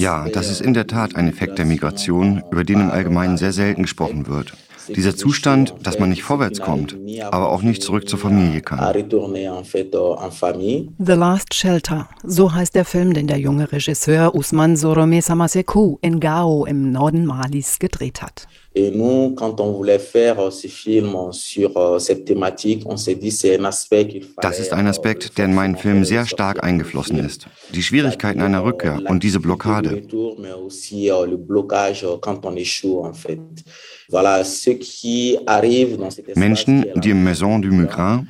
Ja, das ist in der Tat ein Effekt der Migration, über den im Allgemeinen sehr selten gesprochen wird. Dieser Zustand, dass man nicht vorwärts kommt, aber auch nicht zurück zur Familie kann. The Last Shelter, so heißt der Film, den der junge Regisseur Usman Sorome Samasekou in Gao im Norden Malis gedreht hat. Euh, euh, fallait. Das ist ein Aspekt, der in meinen Film sehr stark eingeflossen ist. Die Schwierigkeiten einer Rückkehr und diese Blockade. Menschen, die im Maison du Migrant,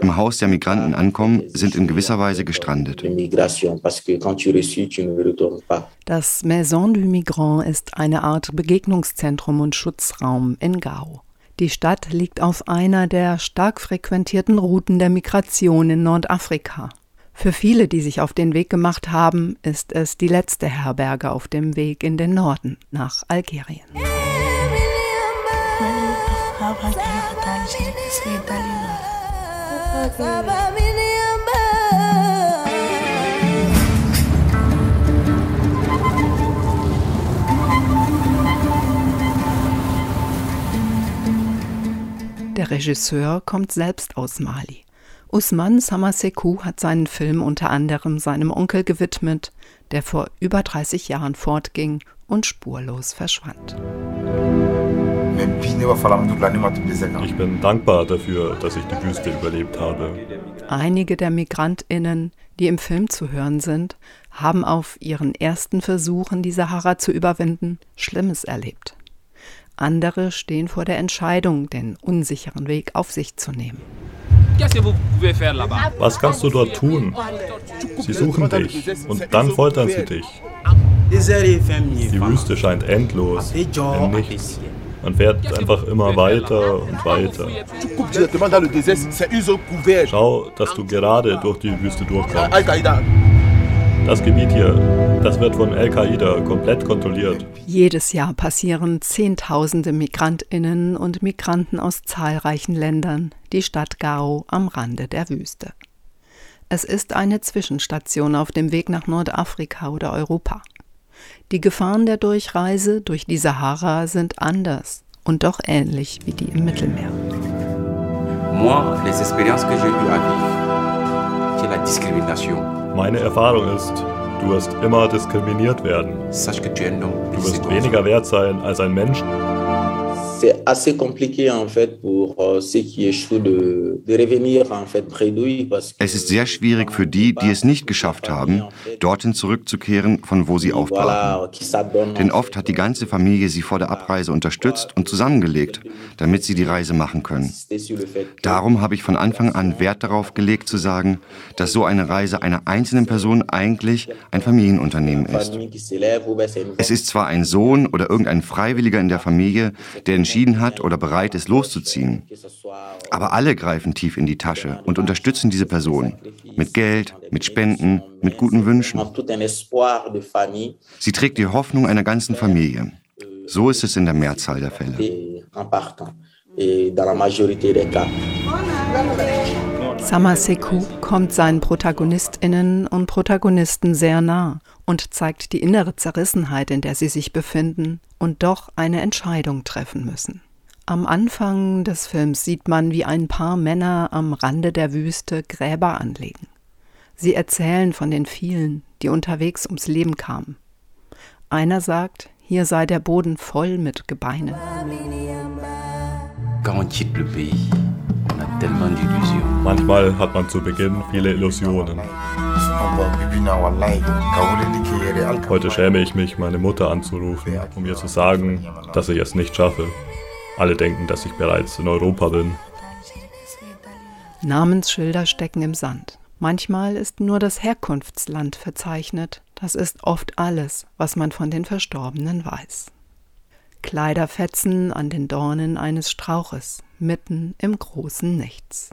im Haus der Migranten ankommen, sind in gewisser Weise gestrandet. Das Maison du Migrant ist eine Art Begegnungszentrum und Schutzraum in Gao. Die Stadt liegt auf einer der stark frequentierten Routen der Migration in Nordafrika. Für viele, die sich auf den Weg gemacht haben, ist es die letzte Herberge auf dem Weg in den Norden nach Algerien. Der Regisseur kommt selbst aus Mali. Usman Samasekou hat seinen Film unter anderem seinem Onkel gewidmet, der vor über 30 Jahren fortging und spurlos verschwand. Ich bin dankbar dafür, dass ich die Wüste überlebt habe. Einige der Migrantinnen, die im Film zu hören sind, haben auf ihren ersten Versuchen, die Sahara zu überwinden, Schlimmes erlebt. Andere stehen vor der Entscheidung, den unsicheren Weg auf sich zu nehmen. Was kannst du dort tun? Sie suchen dich und dann foltern sie dich. Die Wüste scheint endlos, in nichts. Man fährt einfach immer weiter und weiter. Schau, dass du gerade durch die Wüste durchkommst. Das Gebiet hier, das wird von Al-Qaida komplett kontrolliert. Jedes Jahr passieren Zehntausende Migrantinnen und Migranten aus zahlreichen Ländern die Stadt Gao am Rande der Wüste. Es ist eine Zwischenstation auf dem Weg nach Nordafrika oder Europa. Die Gefahren der Durchreise durch die Sahara sind anders und doch ähnlich wie die im Mittelmeer. Moi, les expériences que j'ai eues à vivre, c'est la discrimination. Meine Erfahrung ist, du wirst immer diskriminiert werden. Du wirst weniger wert sein als ein Mensch c'est assez compliqué en fait pour euh, ceux qui échouent de, de revenir en fait Bredouille parce Es ist sehr schwierig für die, die es nicht geschafft haben, dorthin zurückzukehren, von wo sie aufbrachen. Denn oft hat die ganze Familie sie vor der Abreise unterstützt und zusammengelegt, damit sie die Reise machen können. Darum habe ich von Anfang an Wert darauf gelegt zu sagen, dass so eine Reise einer einzelnen Person eigentlich ein Familienunternehmen ist. Es ist zwar ein Sohn oder irgendein Freiwilliger in der Familie, der entschieden hat oder bereit ist, loszuziehen. Aber alle greifen tief in die Tasche und unterstützen diese Person mit Geld, mit Spenden, mit guten Wünschen. Sie trägt die Hoffnung einer ganzen Familie. So ist es in der Mehrzahl der Fälle. Samaseku kommt seinen Protagonistinnen und Protagonisten sehr nah und zeigt die innere Zerrissenheit, in der sie sich befinden und doch eine Entscheidung treffen müssen. Am Anfang des Films sieht man, wie ein paar Männer am Rande der Wüste Gräber anlegen. Sie erzählen von den vielen, die unterwegs ums Leben kamen. Einer sagt, hier sei der Boden voll mit Gebeinen. Manchmal hat man zu Beginn viele Illusionen. Heute schäme ich mich, meine Mutter anzurufen, um ihr zu sagen, dass ich es nicht schaffe. Alle denken, dass ich bereits in Europa bin. Namensschilder stecken im Sand. Manchmal ist nur das Herkunftsland verzeichnet. Das ist oft alles, was man von den Verstorbenen weiß. Kleiderfetzen an den Dornen eines Strauches, mitten im großen Nichts.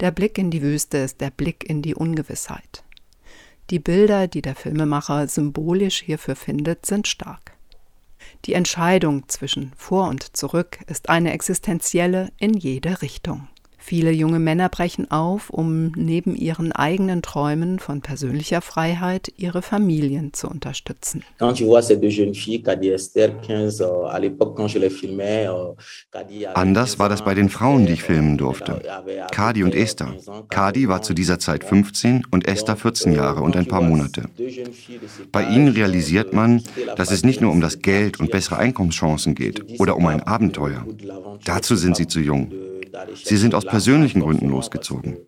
Der Blick in die Wüste ist der Blick in die Ungewissheit. Die Bilder, die der Filmemacher symbolisch hierfür findet, sind stark. Die Entscheidung zwischen vor und zurück ist eine existenzielle in jede Richtung. Viele junge Männer brechen auf, um neben ihren eigenen Träumen von persönlicher Freiheit ihre Familien zu unterstützen. Euh, euh, Anders war das bei den Frauen, die ich filmen durfte. Kadi und Esther. Kadi war zu dieser Zeit 15 und Esther 14 Jahre und ein paar Monate. Bei ihnen realisiert man, dass es nicht nur um das Geld und bessere Einkommenschancen geht oder um ein Abenteuer. Dazu sind sie zu jung. Sie sind aus persönlichen Gründen losgezogen.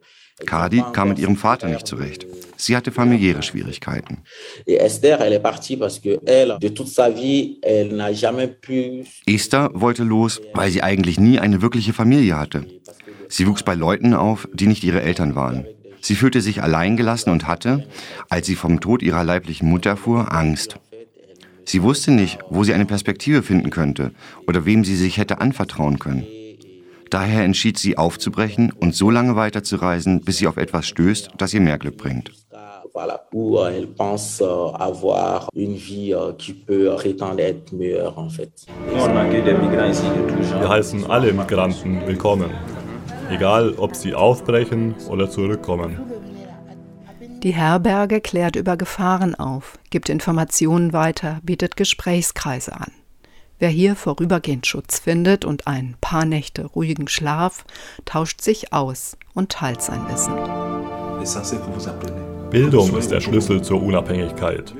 Kadi kam mit ihrem Vater nicht zurecht. Sie hatte familiäre Schwierigkeiten. Esther wollte los, weil sie eigentlich nie eine wirkliche Familie hatte. Sie wuchs bei Leuten auf, die nicht ihre Eltern waren. Sie fühlte sich alleingelassen und hatte, als sie vom Tod ihrer leiblichen Mutter erfuhr, Angst. Sie wusste nicht, wo sie eine Perspektive finden könnte oder wem sie sich hätte anvertrauen können. Daher entschied sie aufzubrechen und so lange weiterzureisen, bis sie auf etwas stößt, das ihr mehr Glück bringt. Wir heißen alle Migranten willkommen, egal ob sie aufbrechen oder zurückkommen. Die Herberge klärt über Gefahren auf, gibt Informationen weiter, bietet Gesprächskreise an. Wer hier vorübergehend Schutz findet und ein paar Nächte ruhigen Schlaf, tauscht sich aus und teilt sein Wissen. Bildung ist der Schlüssel zur Unabhängigkeit.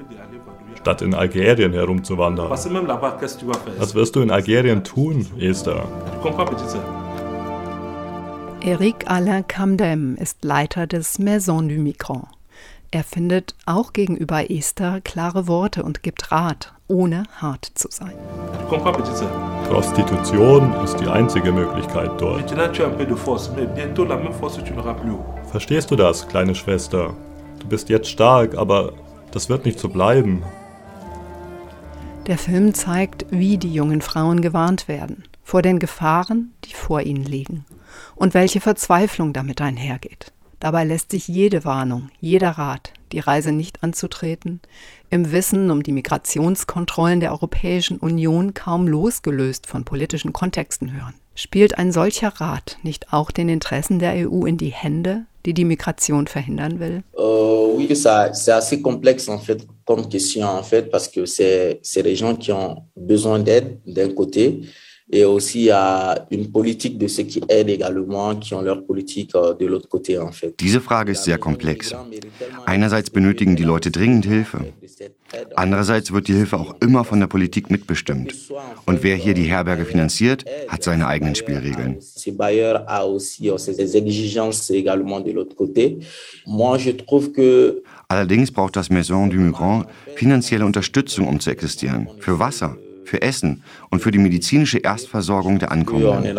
Statt in Algerien herumzuwandern. Was wirst du in Algerien tun, Esther? Eric Alain Camdem ist Leiter des Maison du Migrant. Er findet auch gegenüber Esther klare Worte und gibt Rat, ohne hart zu sein. Prostitution ist die einzige Möglichkeit dort. Verstehst du das, kleine Schwester? Du bist jetzt stark, aber das wird nicht so bleiben. Der Film zeigt, wie die jungen Frauen gewarnt werden vor den Gefahren, die vor ihnen liegen und welche Verzweiflung damit einhergeht. Dabei lässt sich jede Warnung, jeder Rat, die Reise nicht anzutreten, im Wissen um die Migrationskontrollen der Europäischen Union kaum losgelöst von politischen Kontexten hören. Spielt ein solcher Rat nicht auch den Interessen der EU in die Hände, die die Migration verhindern will? Uh, oui, c'est assez complexe en fait comme question en fait parce que c'est des gens qui ont besoin d'aide d'un côté et aussi à une politique de ceux qui aident également, qui ont leur politique euh, de l'autre côté en fait. Diese Frage ist sehr komplex. Einerseits benötigen die Leute dringend Hilfe. Andererseits wird die Hilfe auch immer von der Politik mitbestimmt. Und wer hier die Herberge finanziert, hat seine eigenen Spielregeln. Allerdings braucht das Maison du Migrant finanzielle Unterstützung, um zu existieren. Für Wasser, für Essen und für die medizinische Erstversorgung der Ankommenden.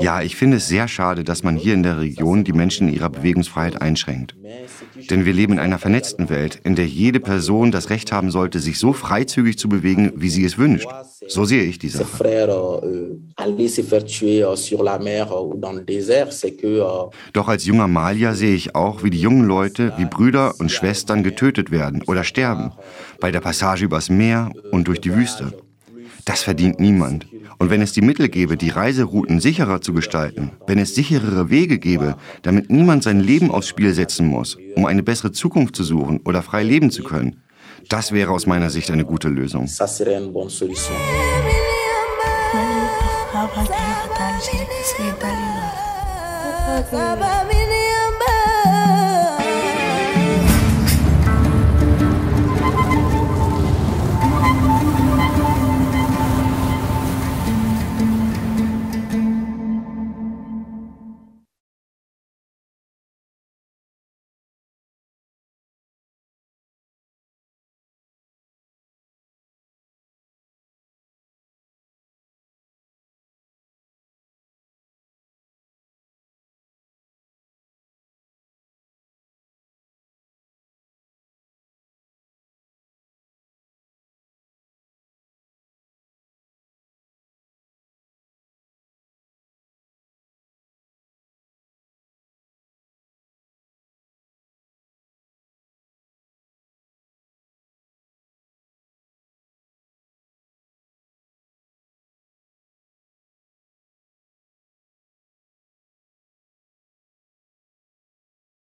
Ja, ich finde es sehr schade, dass man hier in der Region die Menschen in ihrer Bewegungsfreiheit einschränkt. Denn wir leben in einer vernetzten Welt, in der jede Person das Recht haben sollte, sich so freizügig zu bewegen, wie sie es wünscht. So sehe ich die Sache. Doch als junger Malier sehe ich auch, wie die jungen Leute, wie Brüder und Schwestern getötet werden oder sterben bei der Passage übers Meer und durch die Wüste. Das verdient niemand. Und wenn es die Mittel gäbe, die Reiserouten sicherer zu gestalten, wenn es sicherere Wege gäbe, damit niemand sein Leben aufs Spiel setzen muss, um eine bessere Zukunft zu suchen oder frei leben zu können, das wäre aus meiner Sicht eine gute Lösung.